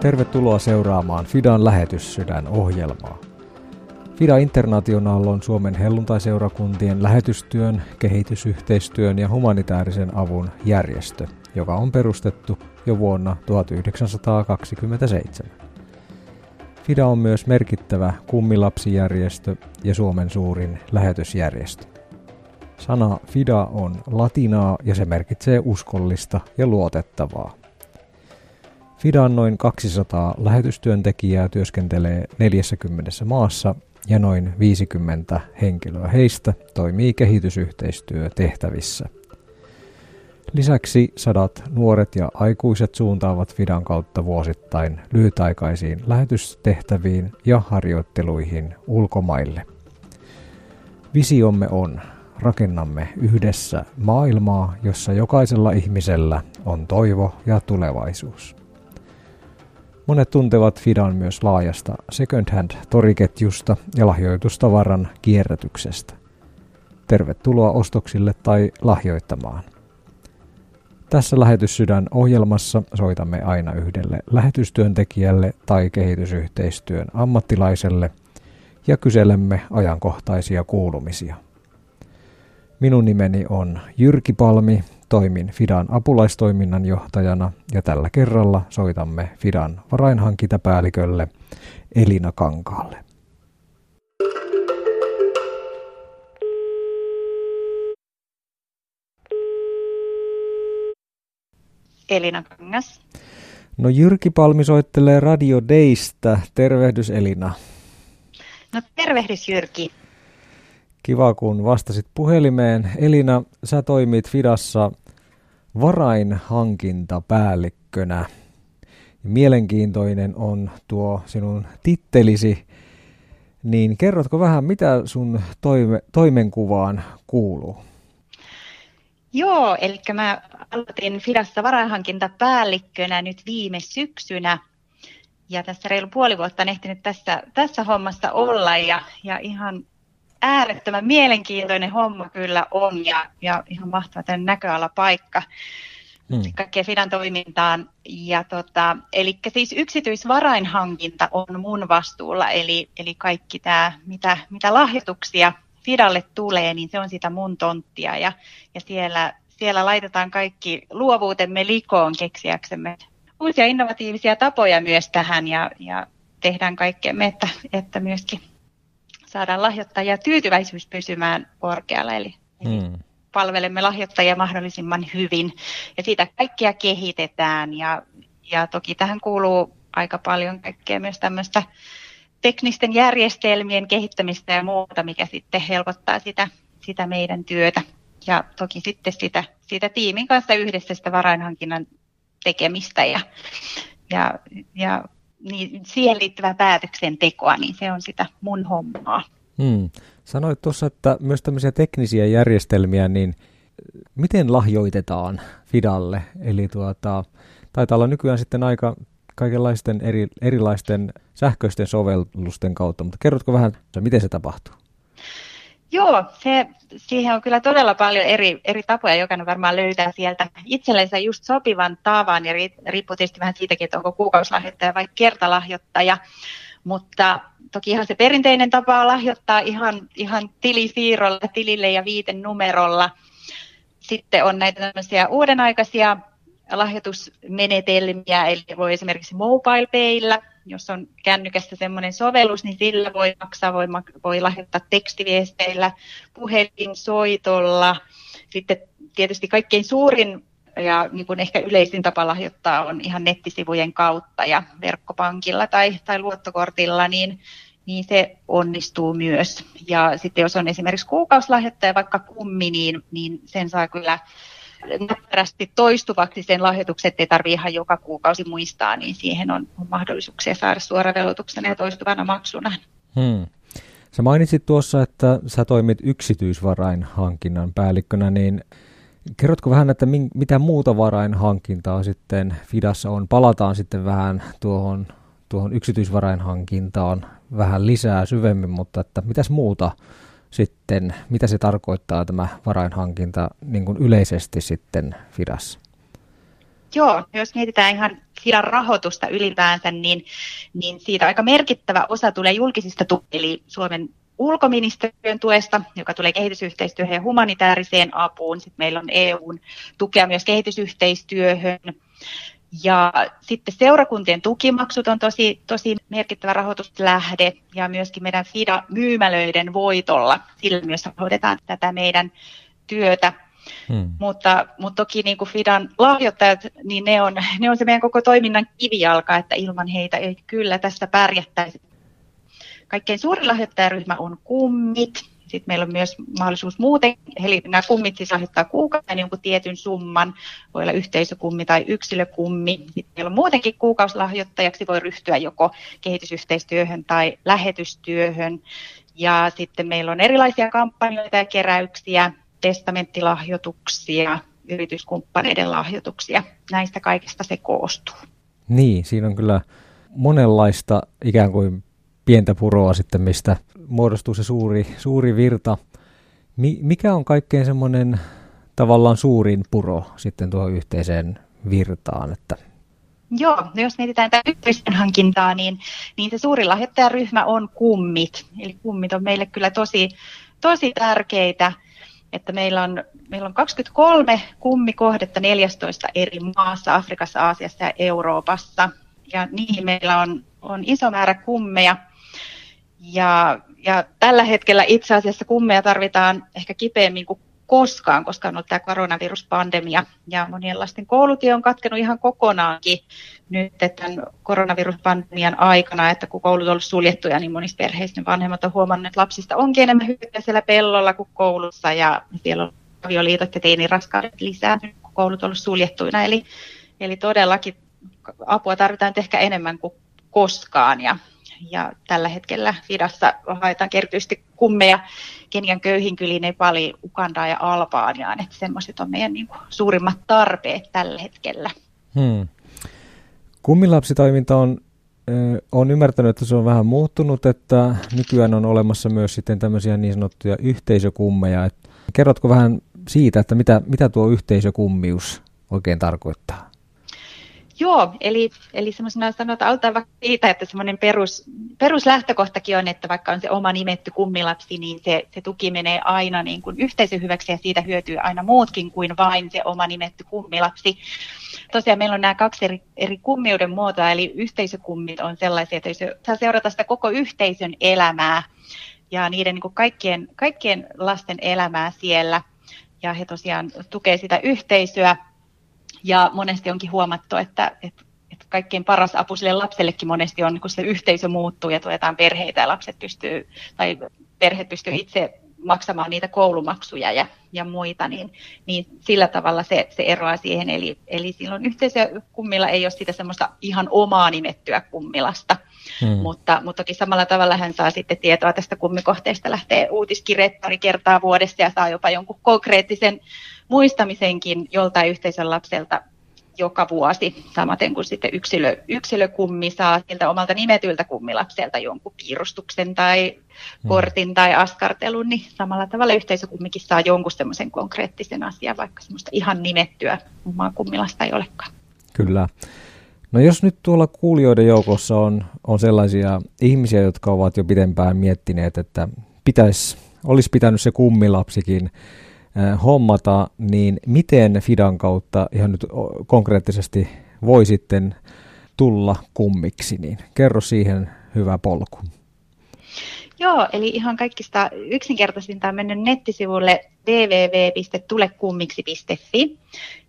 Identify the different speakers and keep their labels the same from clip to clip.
Speaker 1: Tervetuloa seuraamaan Fidan lähetyssydän ohjelmaa. Fida International on Suomen helluntaiseurakuntien lähetystyön, kehitysyhteistyön ja humanitaarisen avun järjestö, joka on perustettu jo vuonna 1927. FIDA on myös merkittävä kummilapsijärjestö ja Suomen suurin lähetysjärjestö. Sana FIDA on latinaa ja se merkitsee uskollista ja luotettavaa. FIDAn noin 200 lähetystyöntekijää työskentelee 40 maassa ja noin 50 henkilöä heistä toimii kehitysyhteistyötehtävissä. Lisäksi sadat nuoret ja aikuiset suuntaavat Fidan kautta vuosittain lyhytaikaisiin lähetystehtäviin ja harjoitteluihin ulkomaille. Visiomme on, rakennamme yhdessä maailmaa, jossa jokaisella ihmisellä on toivo ja tulevaisuus. Monet tuntevat Fidan myös laajasta second-hand toriketjusta ja lahjoitustavaran kierrätyksestä. Tervetuloa ostoksille tai lahjoittamaan. Tässä Lähetyssydän ohjelmassa soitamme aina yhdelle lähetystyöntekijälle tai kehitysyhteistyön ammattilaiselle ja kyselemme ajankohtaisia kuulumisia. Minun nimeni on Jyrki Palmi Toimin Fidan apulaistoiminnan johtajana ja tällä kerralla soitamme Fidan varainhankintapäällikölle Elina Kankaalle.
Speaker 2: Elina Kangas.
Speaker 1: No Jyrki Palmi soittelee Radio Daystä. Tervehdys Elina.
Speaker 2: No tervehdys Jyrki.
Speaker 1: Kiva, kun vastasit puhelimeen. Elina, sä toimit Fidassa varainhankintapäällikkönä. Mielenkiintoinen on tuo sinun tittelisi. Niin kerrotko vähän, mitä sun toime, toimenkuvaan kuuluu?
Speaker 2: Joo, eli mä aloitin Fidassa varainhankintapäällikkönä nyt viime syksynä. Ja tässä reilu puoli vuotta on ehtinyt tässä, tässä hommassa olla ja, ja ihan äärettömän mielenkiintoinen homma kyllä on ja, ja ihan mahtava tämän näköalapaikka hmm. kaikkeen Fidan toimintaan. Ja tota, eli siis yksityisvarainhankinta on mun vastuulla, eli, eli kaikki tämä, mitä, mitä lahjoituksia Fidalle tulee, niin se on sitä mun tonttia ja, ja siellä, siellä laitetaan kaikki luovuutemme likoon keksiäksemme uusia innovatiivisia tapoja myös tähän ja, ja tehdään kaikkemme, että, että myöskin saadaan lahjoittajia tyytyväisyys pysymään korkealla, eli, hmm. palvelemme lahjoittajia mahdollisimman hyvin. Ja siitä kaikkia kehitetään ja, ja toki tähän kuuluu aika paljon kaikkea myös tämmöistä teknisten järjestelmien kehittämistä ja muuta, mikä sitten helpottaa sitä, sitä meidän työtä. Ja toki sitten sitä, sitä tiimin kanssa yhdessä sitä varainhankinnan tekemistä ja, ja, ja niin siihen liittyvää päätöksentekoa, niin se on sitä mun hommaa.
Speaker 1: Hmm. Sanoit tuossa, että myös tämmöisiä teknisiä järjestelmiä, niin miten lahjoitetaan Fidalle? Eli tuota, taitaa olla nykyään sitten aika kaikenlaisten eri, erilaisten sähköisten sovellusten kautta, mutta kerrotko vähän, miten se tapahtuu?
Speaker 2: Joo, se, siihen on kyllä todella paljon eri, eri tapoja. Jokainen varmaan löytää sieltä itsellensä just sopivan tavan ja riippuu tietysti vähän siitäkin, että onko kuukausilahjoittaja vai kertalahjoittaja. Mutta toki ihan se perinteinen tapa on lahjoittaa ihan, ihan tilisiirrolla, tilille ja viiten numerolla. Sitten on näitä tämmöisiä uudenaikaisia lahjoitusmenetelmiä, eli voi esimerkiksi mobile payllä jos on kännykässä semmoinen sovellus, niin sillä voi maksaa, voi, voi lahjoittaa tekstiviesteillä, puhelinsoitolla. Sitten tietysti kaikkein suurin ja niin kuin ehkä yleisin tapa lahjoittaa on ihan nettisivujen kautta ja verkkopankilla tai, tai luottokortilla, niin, niin se onnistuu myös. Ja sitten jos on esimerkiksi kuukausilahjoittaja vaikka kummi, niin, niin sen saa kyllä näppärästi toistuvaksi sen lahjoituksen, ettei tarvitse ihan joka kuukausi muistaa, niin siihen on, mahdollisuuksia saada suoravelotuksena ja toistuvana maksuna. Hmm.
Speaker 1: Sä mainitsit tuossa, että sä toimit yksityisvarainhankinnan päällikkönä, niin kerrotko vähän, että min, mitä muuta varainhankintaa sitten Fidassa on? Palataan sitten vähän tuohon, tuohon yksityisvarainhankintaan vähän lisää syvemmin, mutta että mitäs muuta sitten, mitä se tarkoittaa tämä varainhankinta niin kuin yleisesti sitten Fidassa?
Speaker 2: Joo, jos mietitään ihan FIDAn rahoitusta ylipäänsä, niin, niin siitä aika merkittävä osa tulee julkisista tu- eli Suomen ulkoministeriön tuesta, joka tulee kehitysyhteistyöhön ja humanitaariseen apuun. Sitten meillä on EUn tukea myös kehitysyhteistyöhön. Ja sitten seurakuntien tukimaksut on tosi, tosi merkittävä rahoituslähde ja myöskin meidän FIDA-myymälöiden voitolla. Sillä myös rahoitetaan tätä meidän työtä. Hmm. Mutta, mutta toki niin kuin Fidan lahjoittajat, niin ne on, ne on se meidän koko toiminnan kivijalka, että ilman heitä ei kyllä tässä pärjättäisi. Kaikkein suurin lahjoittajaryhmä on kummit. Sitten meillä on myös mahdollisuus muuten, eli nämä kummit siis lahjoittaa kuukauden jonkun tietyn summan, voi olla yhteisökummi tai yksilökummi. Sitten meillä on muutenkin kuukausilahjoittajaksi, voi ryhtyä joko kehitysyhteistyöhön tai lähetystyöhön. Ja sitten meillä on erilaisia kampanjoita ja keräyksiä, testamenttilahjoituksia, yrityskumppaneiden lahjoituksia. Näistä kaikista se koostuu.
Speaker 1: Niin, siinä on kyllä monenlaista ikään kuin pientä puroa sitten, mistä muodostuu se suuri, suuri virta. Mi- mikä on kaikkein semmoinen tavallaan suurin puro sitten tuohon yhteiseen virtaan? Että...
Speaker 2: Joo, no jos mietitään tätä yhteisten hankintaa, niin, niin se suuri lahjoittajaryhmä on kummit. Eli kummit on meille kyllä tosi, tosi tärkeitä että meillä on, meillä on 23 kummikohdetta 14 eri maassa, Afrikassa, Aasiassa ja Euroopassa. Ja niihin meillä on, on iso määrä kummeja. Ja, ja tällä hetkellä itse asiassa kummeja tarvitaan ehkä kipeämmin kuin koskaan, koska on ollut tämä koronaviruspandemia. Ja monien lasten koulutie on katkenut ihan kokonaankin nyt tämän koronaviruspandemian aikana, että kun koulut on ollut suljettuja, niin monissa perheissä vanhemmat on huomannut, että lapsista onkin enemmän hyötyä siellä pellolla kuin koulussa. Ja siellä on avioliitot ja teiniraskaudet lisääntynyt, kun koulut on ollut suljettuina. Eli, eli todellakin apua tarvitaan ehkä enemmän kuin koskaan. Ja ja tällä hetkellä Fidassa haetaan erityisesti kummeja Kenian köyhinkyliin, Nepali, Ugandaa ja Albaaniaan. Että semmoiset on meidän niin kuin, suurimmat tarpeet tällä hetkellä. Hmm.
Speaker 1: Kummilapsitoiminta on olen ymmärtänyt, että se on vähän muuttunut, että nykyään on olemassa myös sitten tämmöisiä niin sanottuja yhteisökummeja. Et kerrotko vähän siitä, että mitä, mitä tuo yhteisökummius oikein tarkoittaa?
Speaker 2: Joo, eli, eli semmoisena sanotaan, aloitetaan vaikka siitä, että semmoinen perus, peruslähtökohtakin on, että vaikka on se oma nimetty kummilapsi, niin se, se tuki menee aina niin kuin yhteisön hyväksi ja siitä hyötyy aina muutkin kuin vain se oma nimetty kummilapsi. Tosiaan meillä on nämä kaksi eri, eri kummiuden muotoa, eli yhteisökummit on sellaisia, että jos saa seurata sitä koko yhteisön elämää ja niiden niin kuin kaikkien, kaikkien lasten elämää siellä, ja he tosiaan tukee sitä yhteisöä, ja monesti onkin huomattu, että, että, että kaikkein paras apu sille lapsellekin monesti on, kun se yhteisö muuttuu ja tuetaan perheitä ja lapset pystyy, tai perheet pystyy itse maksamaan niitä koulumaksuja ja, ja muita, niin, niin sillä tavalla se, se eroaa siihen. Eli, eli silloin yhteisökummilla ei ole sitä semmoista ihan omaa nimettyä kummilasta, hmm. mutta, mutta toki samalla tavalla hän saa sitten tietoa tästä kummikohteesta, lähtee uutiskirjeet pari kertaa vuodessa ja saa jopa jonkun konkreettisen muistamisenkin joltain yhteisön lapselta joka vuosi, samaten kuin sitten yksilö, yksilökummi saa siltä omalta nimetyltä kummilapselta jonkun piirustuksen tai hmm. kortin tai askartelun, niin samalla tavalla yhteisökummikin saa jonkun semmoisen konkreettisen asian, vaikka semmoista ihan nimettyä omaa kummilasta ei olekaan.
Speaker 1: Kyllä. No jos nyt tuolla kuulijoiden joukossa on, on sellaisia ihmisiä, jotka ovat jo pidempään miettineet, että pitäisi, olisi pitänyt se kummilapsikin hommata, niin miten Fidan kautta ihan nyt konkreettisesti voi sitten tulla kummiksi, niin kerro siihen hyvä polku.
Speaker 2: Joo, eli ihan kaikista yksinkertaisinta on mennyt nettisivulle www.tulekummiksi.fi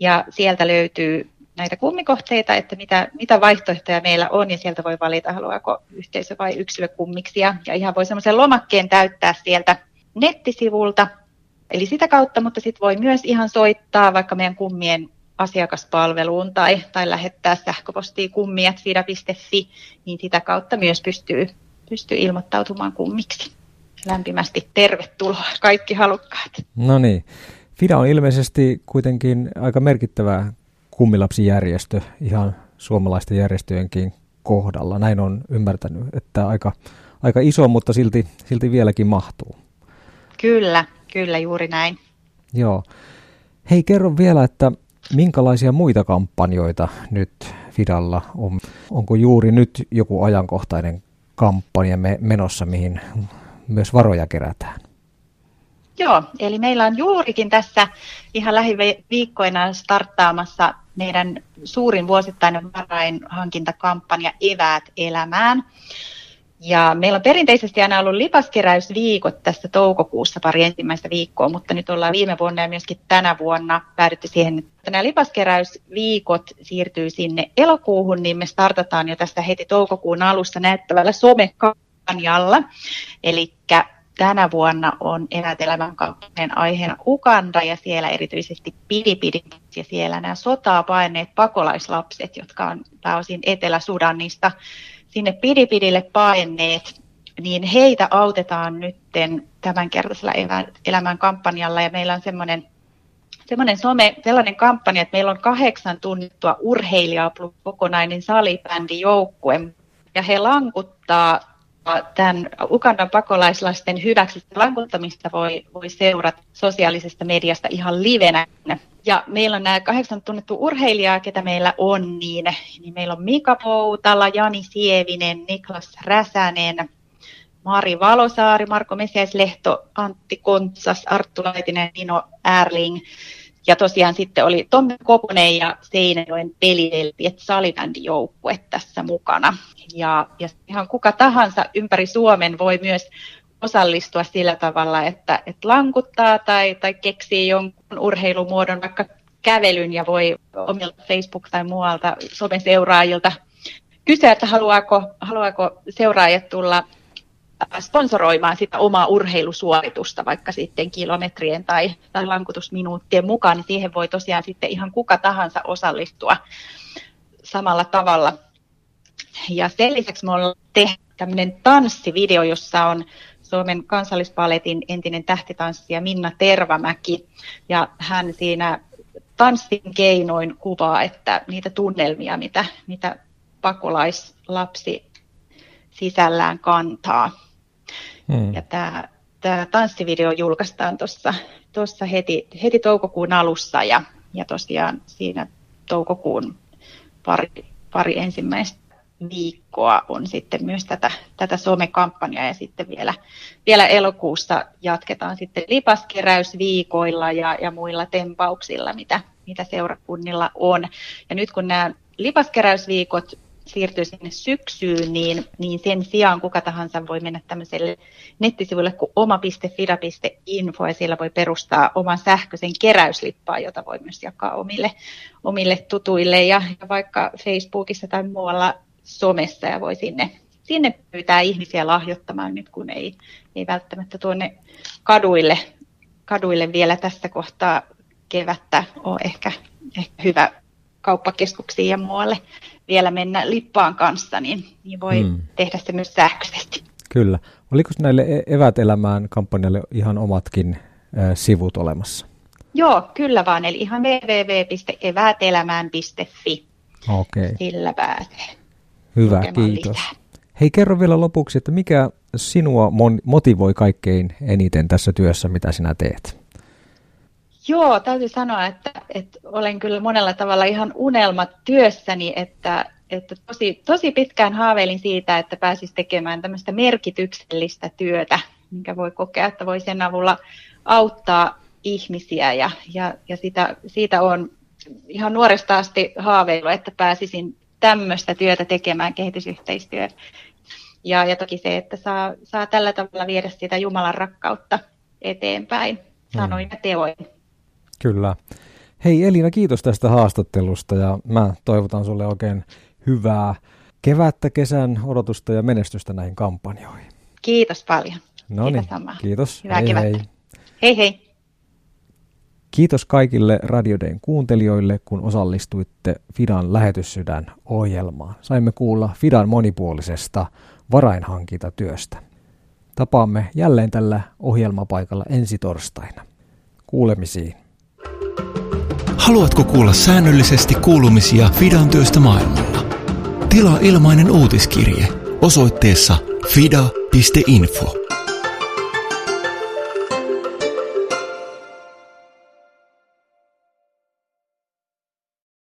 Speaker 2: ja sieltä löytyy näitä kummikohteita, että mitä, mitä vaihtoehtoja meillä on ja sieltä voi valita, haluaako yhteisö vai yksilökummiksi ja, ja ihan voi semmoisen lomakkeen täyttää sieltä nettisivulta Eli sitä kautta, mutta sitten voi myös ihan soittaa vaikka meidän kummien asiakaspalveluun tai, tai lähettää sähköpostia kummiat.fida.fi, niin sitä kautta myös pystyy, pystyy ilmoittautumaan kummiksi. Lämpimästi tervetuloa kaikki halukkaat.
Speaker 1: No niin. FIDA on ilmeisesti kuitenkin aika merkittävä kummilapsijärjestö ihan suomalaisten järjestöjenkin kohdalla. Näin on ymmärtänyt, että aika, aika iso, mutta silti, silti vieläkin mahtuu.
Speaker 2: Kyllä, Kyllä, juuri näin.
Speaker 1: Joo. Hei, kerro vielä, että minkälaisia muita kampanjoita nyt Fidalla on? Onko juuri nyt joku ajankohtainen kampanja menossa, mihin myös varoja kerätään?
Speaker 2: Joo, eli meillä on juurikin tässä ihan lähiviikkoina starttaamassa meidän suurin vuosittainen varainhankintakampanja Eväät elämään. Ja meillä on perinteisesti aina ollut lipaskeräysviikot tässä toukokuussa pari ensimmäistä viikkoa, mutta nyt ollaan viime vuonna ja myöskin tänä vuonna päädytty siihen, että nämä lipaskeräysviikot siirtyy sinne elokuuhun, niin me startataan jo tästä heti toukokuun alussa näyttävällä somekampanjalla. Eli tänä vuonna on elätelämän kampanjan aiheena Uganda ja siellä erityisesti Pidipidi ja siellä nämä sotaa paineet pakolaislapset, jotka on pääosin Etelä-Sudanista sinne Pidipidille paineet, niin heitä autetaan nyt tämänkertaisella elämän kampanjalla. Ja meillä on semmoinen semmoinen some, sellainen kampanja, että meillä on kahdeksan tunnittua urheilijaa plus kokonainen salibändijoukkue. Ja he lankuttaa tämän Ugandan pakolaislasten hyväksi. Lankuttamista voi, voi seurata sosiaalisesta mediasta ihan livenä. Ja meillä on nämä kahdeksan tunnettu urheilijaa, ketä meillä on, niin, niin meillä on Mika Poutala, Jani Sievinen, Niklas Räsänen, Mari Valosaari, Marko Mesiäislehto, Antti Kontsas, Arttu Laitinen, Nino Erling. Ja tosiaan sitten oli Tommi Koponen ja Seinäjoen pelivelpiet salibändijoukkue tässä mukana. Ja, ja ihan kuka tahansa ympäri Suomen voi myös osallistua sillä tavalla, että, että lankuttaa tai, tai keksii jonkun urheilumuodon, vaikka kävelyn ja voi omilta Facebook- tai muualta somen seuraajilta kysyä, että haluaako, haluaako seuraajat tulla sponsoroimaan sitä omaa urheilusuoritusta vaikka sitten kilometrien tai, tai lankutusminuuttien mukaan, niin siihen voi tosiaan sitten ihan kuka tahansa osallistua samalla tavalla. Ja sen lisäksi me ollaan tehty tämmöinen tanssivideo, jossa on Suomen kansallispaletin entinen tähtitanssija Minna Tervamäki, ja hän siinä tanssin keinoin kuvaa, että niitä tunnelmia, mitä, mitä pakolaislapsi sisällään kantaa. Hmm. Ja tämä, tämä tanssivideo julkaistaan tuossa heti, heti toukokuun alussa ja, ja tosiaan siinä toukokuun pari, pari ensimmäistä viikkoa on sitten myös tätä, tätä somekampanjaa ja sitten vielä, vielä elokuussa jatketaan sitten lipaskeräysviikoilla ja, ja muilla tempauksilla, mitä, mitä seurakunnilla on. Ja nyt kun nämä lipaskeräysviikot siirtyy sinne syksyyn, niin, niin sen sijaan kuka tahansa voi mennä tämmöiselle nettisivuille kuin oma.fida.info ja siellä voi perustaa oman sähköisen keräyslippaan, jota voi myös jakaa omille, omille tutuille ja, ja vaikka Facebookissa tai muualla somessa ja voi sinne, sinne pyytää ihmisiä lahjoittamaan nyt, kun ei, ei välttämättä tuonne kaduille, kaduille vielä tässä kohtaa kevättä ole ehkä, ehkä hyvä kauppakeskuksiin ja muualle vielä mennä lippaan kanssa, niin, niin voi hmm. tehdä se myös sähköisesti.
Speaker 1: Kyllä. Oliko näille e- Evät elämään kampanjalle ihan omatkin äh, sivut olemassa?
Speaker 2: Joo, kyllä vaan. Eli ihan www.evätelämään.fi.
Speaker 1: Okei. Okay.
Speaker 2: Sillä pääsee.
Speaker 1: Hyvä, kiitos. Lisää. Hei, kerro vielä lopuksi, että mikä sinua motivoi kaikkein eniten tässä työssä, mitä sinä teet?
Speaker 2: Joo, täytyy sanoa, että, että olen kyllä monella tavalla ihan unelmat työssäni, että, että tosi, tosi pitkään haaveilin siitä, että pääsis tekemään tämmöistä merkityksellistä työtä, minkä voi kokea, että voi sen avulla auttaa ihmisiä ja, ja, ja sitä, siitä on ihan nuoresta asti haaveilu, että pääsisin tämmöistä työtä tekemään kehitysyhteistyötä. Ja, ja toki se, että saa, saa tällä tavalla viedä sitä Jumalan rakkautta eteenpäin sanoin ja teoin.
Speaker 1: Kyllä. Hei Elina, kiitos tästä haastattelusta ja mä toivotan sulle oikein hyvää kevättä, kesän odotusta ja menestystä näihin kampanjoihin.
Speaker 2: Kiitos paljon.
Speaker 1: No niin, kiitos.
Speaker 2: Hyvää hei, kevättä. Hei. hei hei.
Speaker 1: Kiitos kaikille Radiodein kuuntelijoille, kun osallistuitte Fidan lähetyssydän ohjelmaan. Saimme kuulla Fidan monipuolisesta varainhankintatyöstä. Tapaamme jälleen tällä ohjelmapaikalla ensi torstaina. Kuulemisiin.
Speaker 3: Haluatko kuulla säännöllisesti kuulumisia Fidan työstä maailmalla? Tilaa ilmainen uutiskirje osoitteessa fida.info.